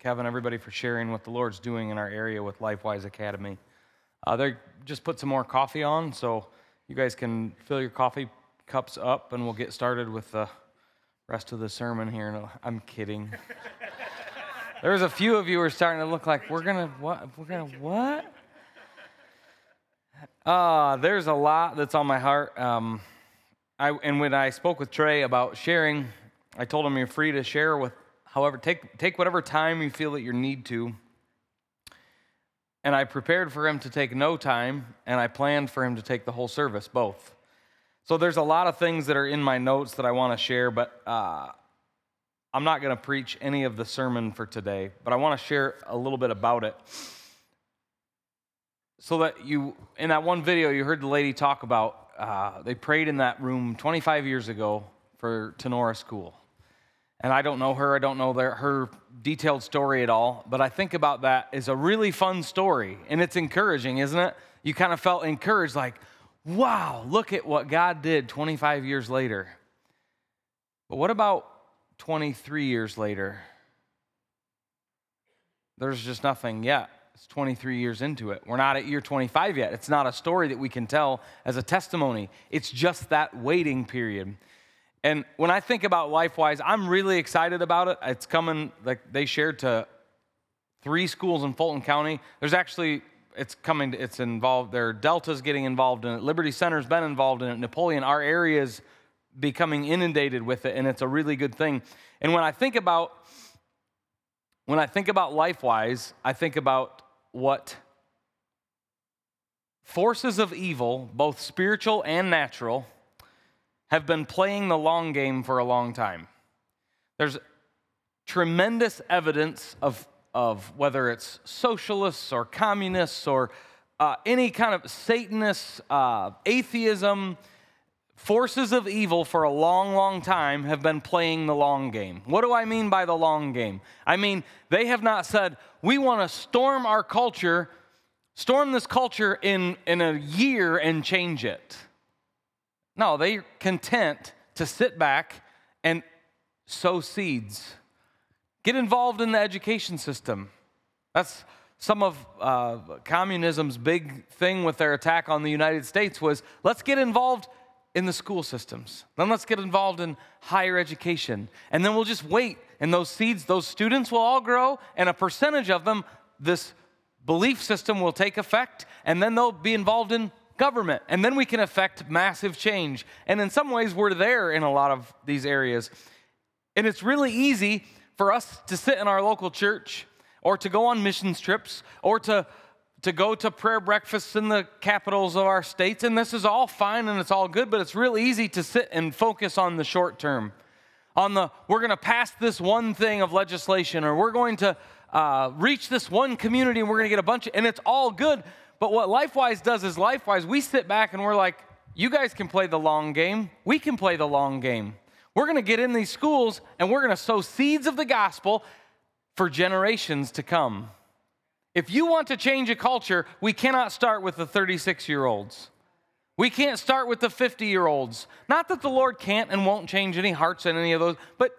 Kevin, everybody for sharing what the Lord's doing in our area with LifeWise Academy. Uh, they just put some more coffee on, so you guys can fill your coffee cups up, and we'll get started with the rest of the sermon here. I'm kidding. There's a few of you are starting to look like we're gonna what? We're gonna what? Uh, there's a lot that's on my heart. Um, I, and when I spoke with Trey about sharing, I told him you're free to share with however take take whatever time you feel that you need to. And I prepared for him to take no time, and I planned for him to take the whole service, both. So there's a lot of things that are in my notes that I want to share, but uh, I'm not going to preach any of the sermon for today, but I want to share a little bit about it. So that you, in that one video, you heard the lady talk about, uh, they prayed in that room 25 years ago for Tenora School. And I don't know her, I don't know their, her detailed story at all, but I think about that as a really fun story. And it's encouraging, isn't it? You kind of felt encouraged, like, wow, look at what God did 25 years later. But what about 23 years later? There's just nothing yet. It's 23 years into it. We're not at year 25 yet. It's not a story that we can tell as a testimony. It's just that waiting period. And when I think about LifeWise, I'm really excited about it. It's coming, like they shared to three schools in Fulton County. There's actually, it's coming, it's involved, there Delta's getting involved in it. Liberty Center's been involved in it. Napoleon, our area's becoming inundated with it, and it's a really good thing. And when I think about, when I think about LifeWise, I think about what forces of evil, both spiritual and natural, have been playing the long game for a long time. There's tremendous evidence of, of whether it's socialists or communists or uh, any kind of Satanist, uh, atheism, forces of evil for a long, long time have been playing the long game. What do I mean by the long game? I mean, they have not said, we want to storm our culture, storm this culture in, in a year and change it. No, they're content to sit back and sow seeds. Get involved in the education system. That's some of uh, communism's big thing with their attack on the United States was let's get involved in the school systems. Then let's get involved in higher education. And then we'll just wait. And those seeds, those students will all grow, and a percentage of them, this belief system will take effect, and then they'll be involved in government. And then we can affect massive change. And in some ways, we're there in a lot of these areas. And it's really easy for us to sit in our local church or to go on missions trips or to to go to prayer breakfasts in the capitals of our states, and this is all fine and it's all good, but it's real easy to sit and focus on the short term. On the, we're going to pass this one thing of legislation, or we're going to uh, reach this one community and we're going to get a bunch of, and it's all good. But what LifeWise does is LifeWise, we sit back and we're like, you guys can play the long game. We can play the long game. We're going to get in these schools and we're going to sow seeds of the gospel for generations to come. If you want to change a culture, we cannot start with the 36 year olds. We can't start with the 50 year olds. Not that the Lord can't and won't change any hearts in any of those, but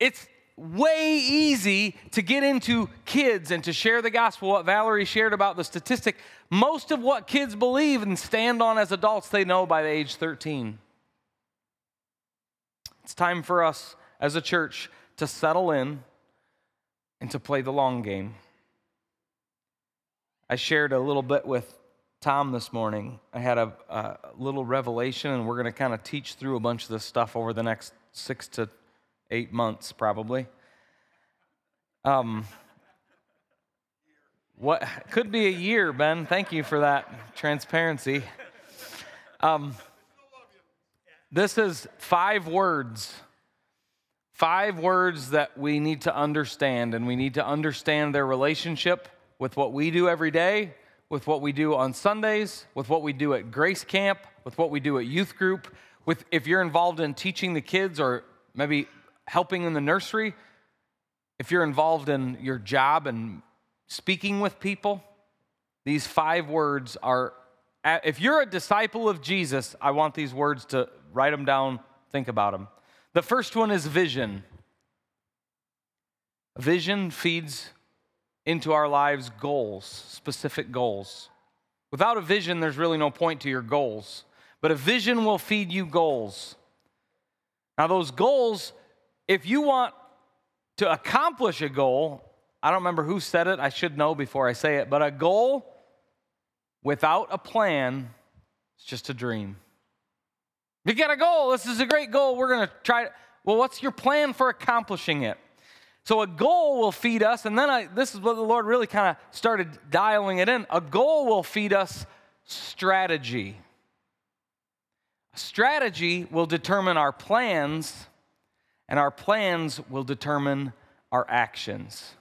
it's way easy to get into kids and to share the gospel. What Valerie shared about the statistic most of what kids believe and stand on as adults, they know by the age 13. It's time for us as a church to settle in and to play the long game. I shared a little bit with Tom this morning. I had a, a little revelation, and we're going to kind of teach through a bunch of this stuff over the next six to eight months, probably. Um, what could be a year, Ben? Thank you for that transparency. Um, this is five words. Five words that we need to understand, and we need to understand their relationship with what we do every day, with what we do on Sundays, with what we do at Grace Camp, with what we do at youth group, with if you're involved in teaching the kids or maybe helping in the nursery, if you're involved in your job and speaking with people, these five words are if you're a disciple of Jesus, I want these words to write them down, think about them. The first one is vision. Vision feeds into our lives goals, specific goals. Without a vision, there's really no point to your goals. But a vision will feed you goals. Now, those goals, if you want to accomplish a goal, I don't remember who said it, I should know before I say it, but a goal without a plan is just a dream. You got a goal, this is a great goal, we're gonna try it. Well, what's your plan for accomplishing it? So a goal will feed us, and then I, this is what the Lord really kind of started dialing it in. A goal will feed us strategy. A strategy will determine our plans, and our plans will determine our actions.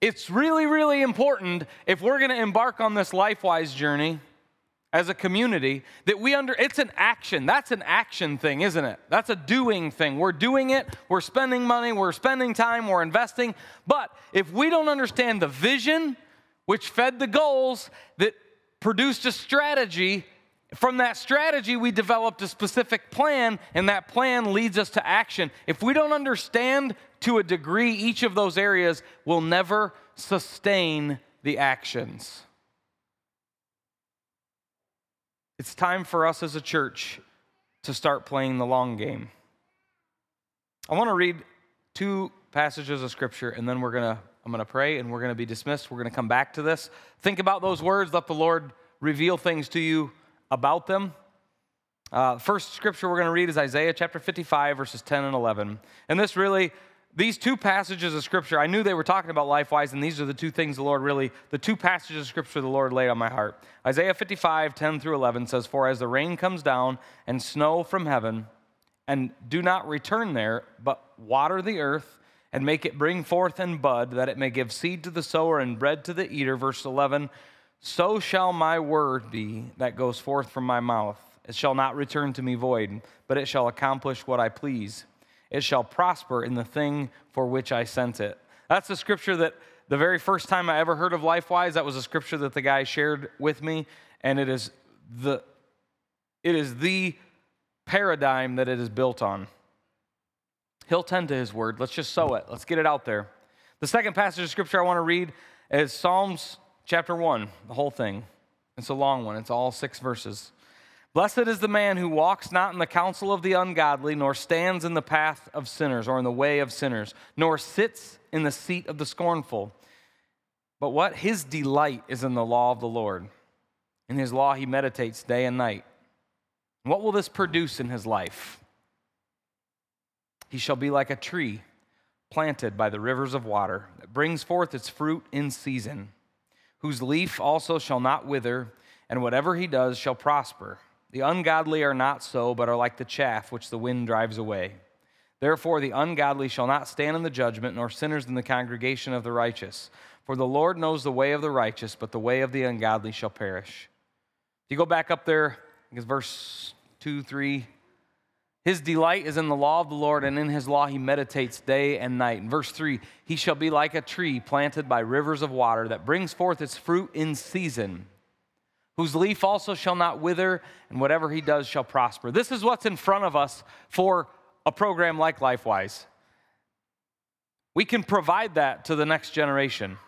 It's really, really important if we're going to embark on this LifeWise journey as a community that we under it's an action. That's an action thing isn't it? That's a doing thing. We're doing it. We're spending money. We're spending time. We're investing. But if we don't understand the vision which fed the goals that produced a strategy from that strategy we developed a specific plan and that plan leads us to action if we don't understand to a degree each of those areas we'll never sustain the actions It's time for us as a church to start playing the long game. I want to read two passages of scripture and then we're going to I'm going to pray and we're going to be dismissed. We're going to come back to this. Think about those words, let the Lord reveal things to you about them. Uh, first scripture we're going to read is Isaiah chapter 55, verses 10 and 11. And this really these two passages of scripture, I knew they were talking about LifeWise, and these are the two things the Lord really, the two passages of scripture the Lord laid on my heart. Isaiah 55, 10 through 11 says, For as the rain comes down and snow from heaven, and do not return there, but water the earth and make it bring forth and bud, that it may give seed to the sower and bread to the eater. Verse 11, so shall my word be that goes forth from my mouth. It shall not return to me void, but it shall accomplish what I please it shall prosper in the thing for which I sent it. That's the scripture that the very first time I ever heard of LifeWise, that was a scripture that the guy shared with me, and it is the it is the paradigm that it is built on. He'll tend to his word. Let's just sow it. Let's get it out there. The second passage of scripture I want to read is Psalms chapter 1, the whole thing. It's a long one, it's all six verses. Blessed is the man who walks not in the counsel of the ungodly, nor stands in the path of sinners, or in the way of sinners, nor sits in the seat of the scornful. But what? His delight is in the law of the Lord. In his law he meditates day and night. What will this produce in his life? He shall be like a tree planted by the rivers of water that brings forth its fruit in season, whose leaf also shall not wither, and whatever he does shall prosper. The ungodly are not so, but are like the chaff which the wind drives away. Therefore, the ungodly shall not stand in the judgment, nor sinners in the congregation of the righteous. For the Lord knows the way of the righteous, but the way of the ungodly shall perish. If you go back up there, because verse 2, 3. His delight is in the law of the Lord, and in his law he meditates day and night. In verse 3, he shall be like a tree planted by rivers of water that brings forth its fruit in season whose leaf also shall not wither, and whatever he does shall prosper. This is what's in front of us for a program like LifeWise. We can provide that to the next generation.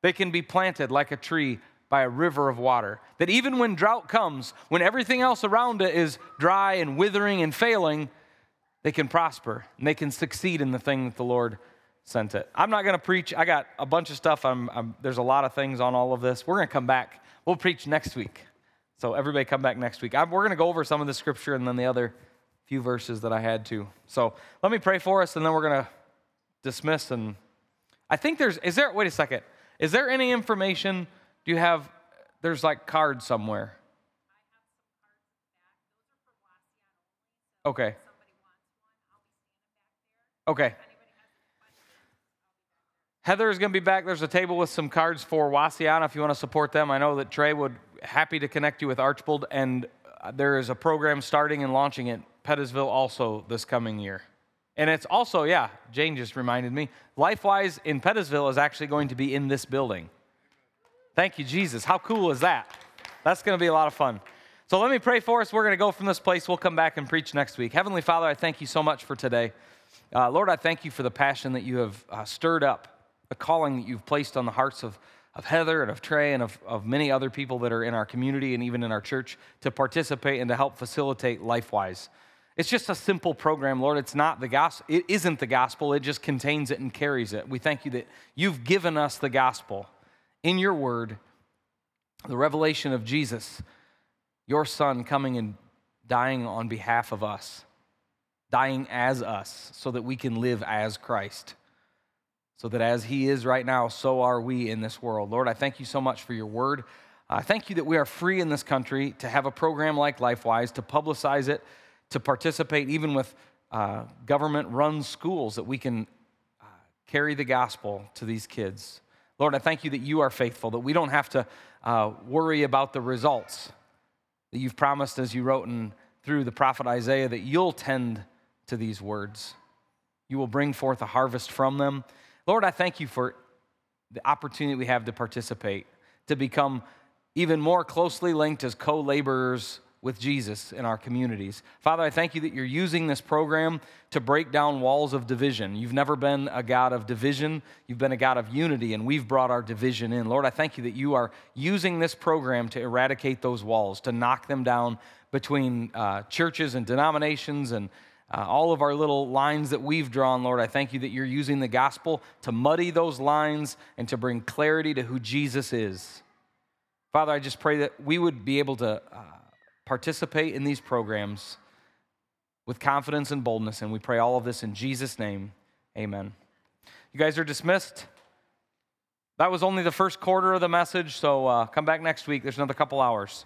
They can be planted like a tree by a river of water. That even when drought comes, when everything else around it is dry and withering and failing, they can prosper and they can succeed in the thing that the Lord sent it. I'm not going to preach. I got a bunch of stuff. I'm, I'm, there's a lot of things on all of this. We're going to come back We'll preach next week. So everybody come back next week. I'm, we're going to go over some of the scripture and then the other few verses that I had to. So let me pray for us and then we're going to dismiss. And I think there's, is there, wait a second. Is there any information? Do you have, there's like cards somewhere? Okay. Okay. Heather is going to be back. There's a table with some cards for Wauseon if you want to support them. I know that Trey would happy to connect you with Archbold, and uh, there is a program starting and launching at Pettisville also this coming year. And it's also, yeah, Jane just reminded me, LifeWise in Pettisville is actually going to be in this building. Thank you, Jesus. How cool is that? That's going to be a lot of fun. So let me pray for us. We're going to go from this place. We'll come back and preach next week. Heavenly Father, I thank you so much for today. Uh, Lord, I thank you for the passion that you have uh, stirred up, the calling that you've placed on the hearts of, of Heather and of Trey and of, of many other people that are in our community and even in our church to participate and to help facilitate LifeWise. It's just a simple program, Lord. It's not the gospel. It isn't the gospel. It just contains it and carries it. We thank you that you've given us the gospel in your word, the revelation of Jesus, your son coming and dying on behalf of us, dying as us, so that we can live as Christ. So that as he is right now, so are we in this world. Lord, I thank you so much for your word. I thank you that we are free in this country to have a program like LifeWise, to publicize it to participate even with uh, government run schools that we can uh, carry the gospel to these kids. Lord, I thank you that you are faithful, that we don't have to uh, worry about the results that you've promised, as you wrote in, through the prophet Isaiah, that you'll tend to these words. You will bring forth a harvest from them. Lord, I thank you for the opportunity we have to participate, to become even more closely linked as co laborers with Jesus in our communities. Father, I thank you that you're using this program to break down walls of division. You've never been a God of division, you've been a God of unity, and we've brought our division in. Lord, I thank you that you are using this program to eradicate those walls, to knock them down between uh, churches and denominations and uh, all of our little lines that we've drawn, Lord, I thank you that you're using the gospel to muddy those lines and to bring clarity to who Jesus is. Father, I just pray that we would be able to uh, participate in these programs with confidence and boldness. And we pray all of this in Jesus' name. Amen. You guys are dismissed. That was only the first quarter of the message, so uh, come back next week. There's another couple hours.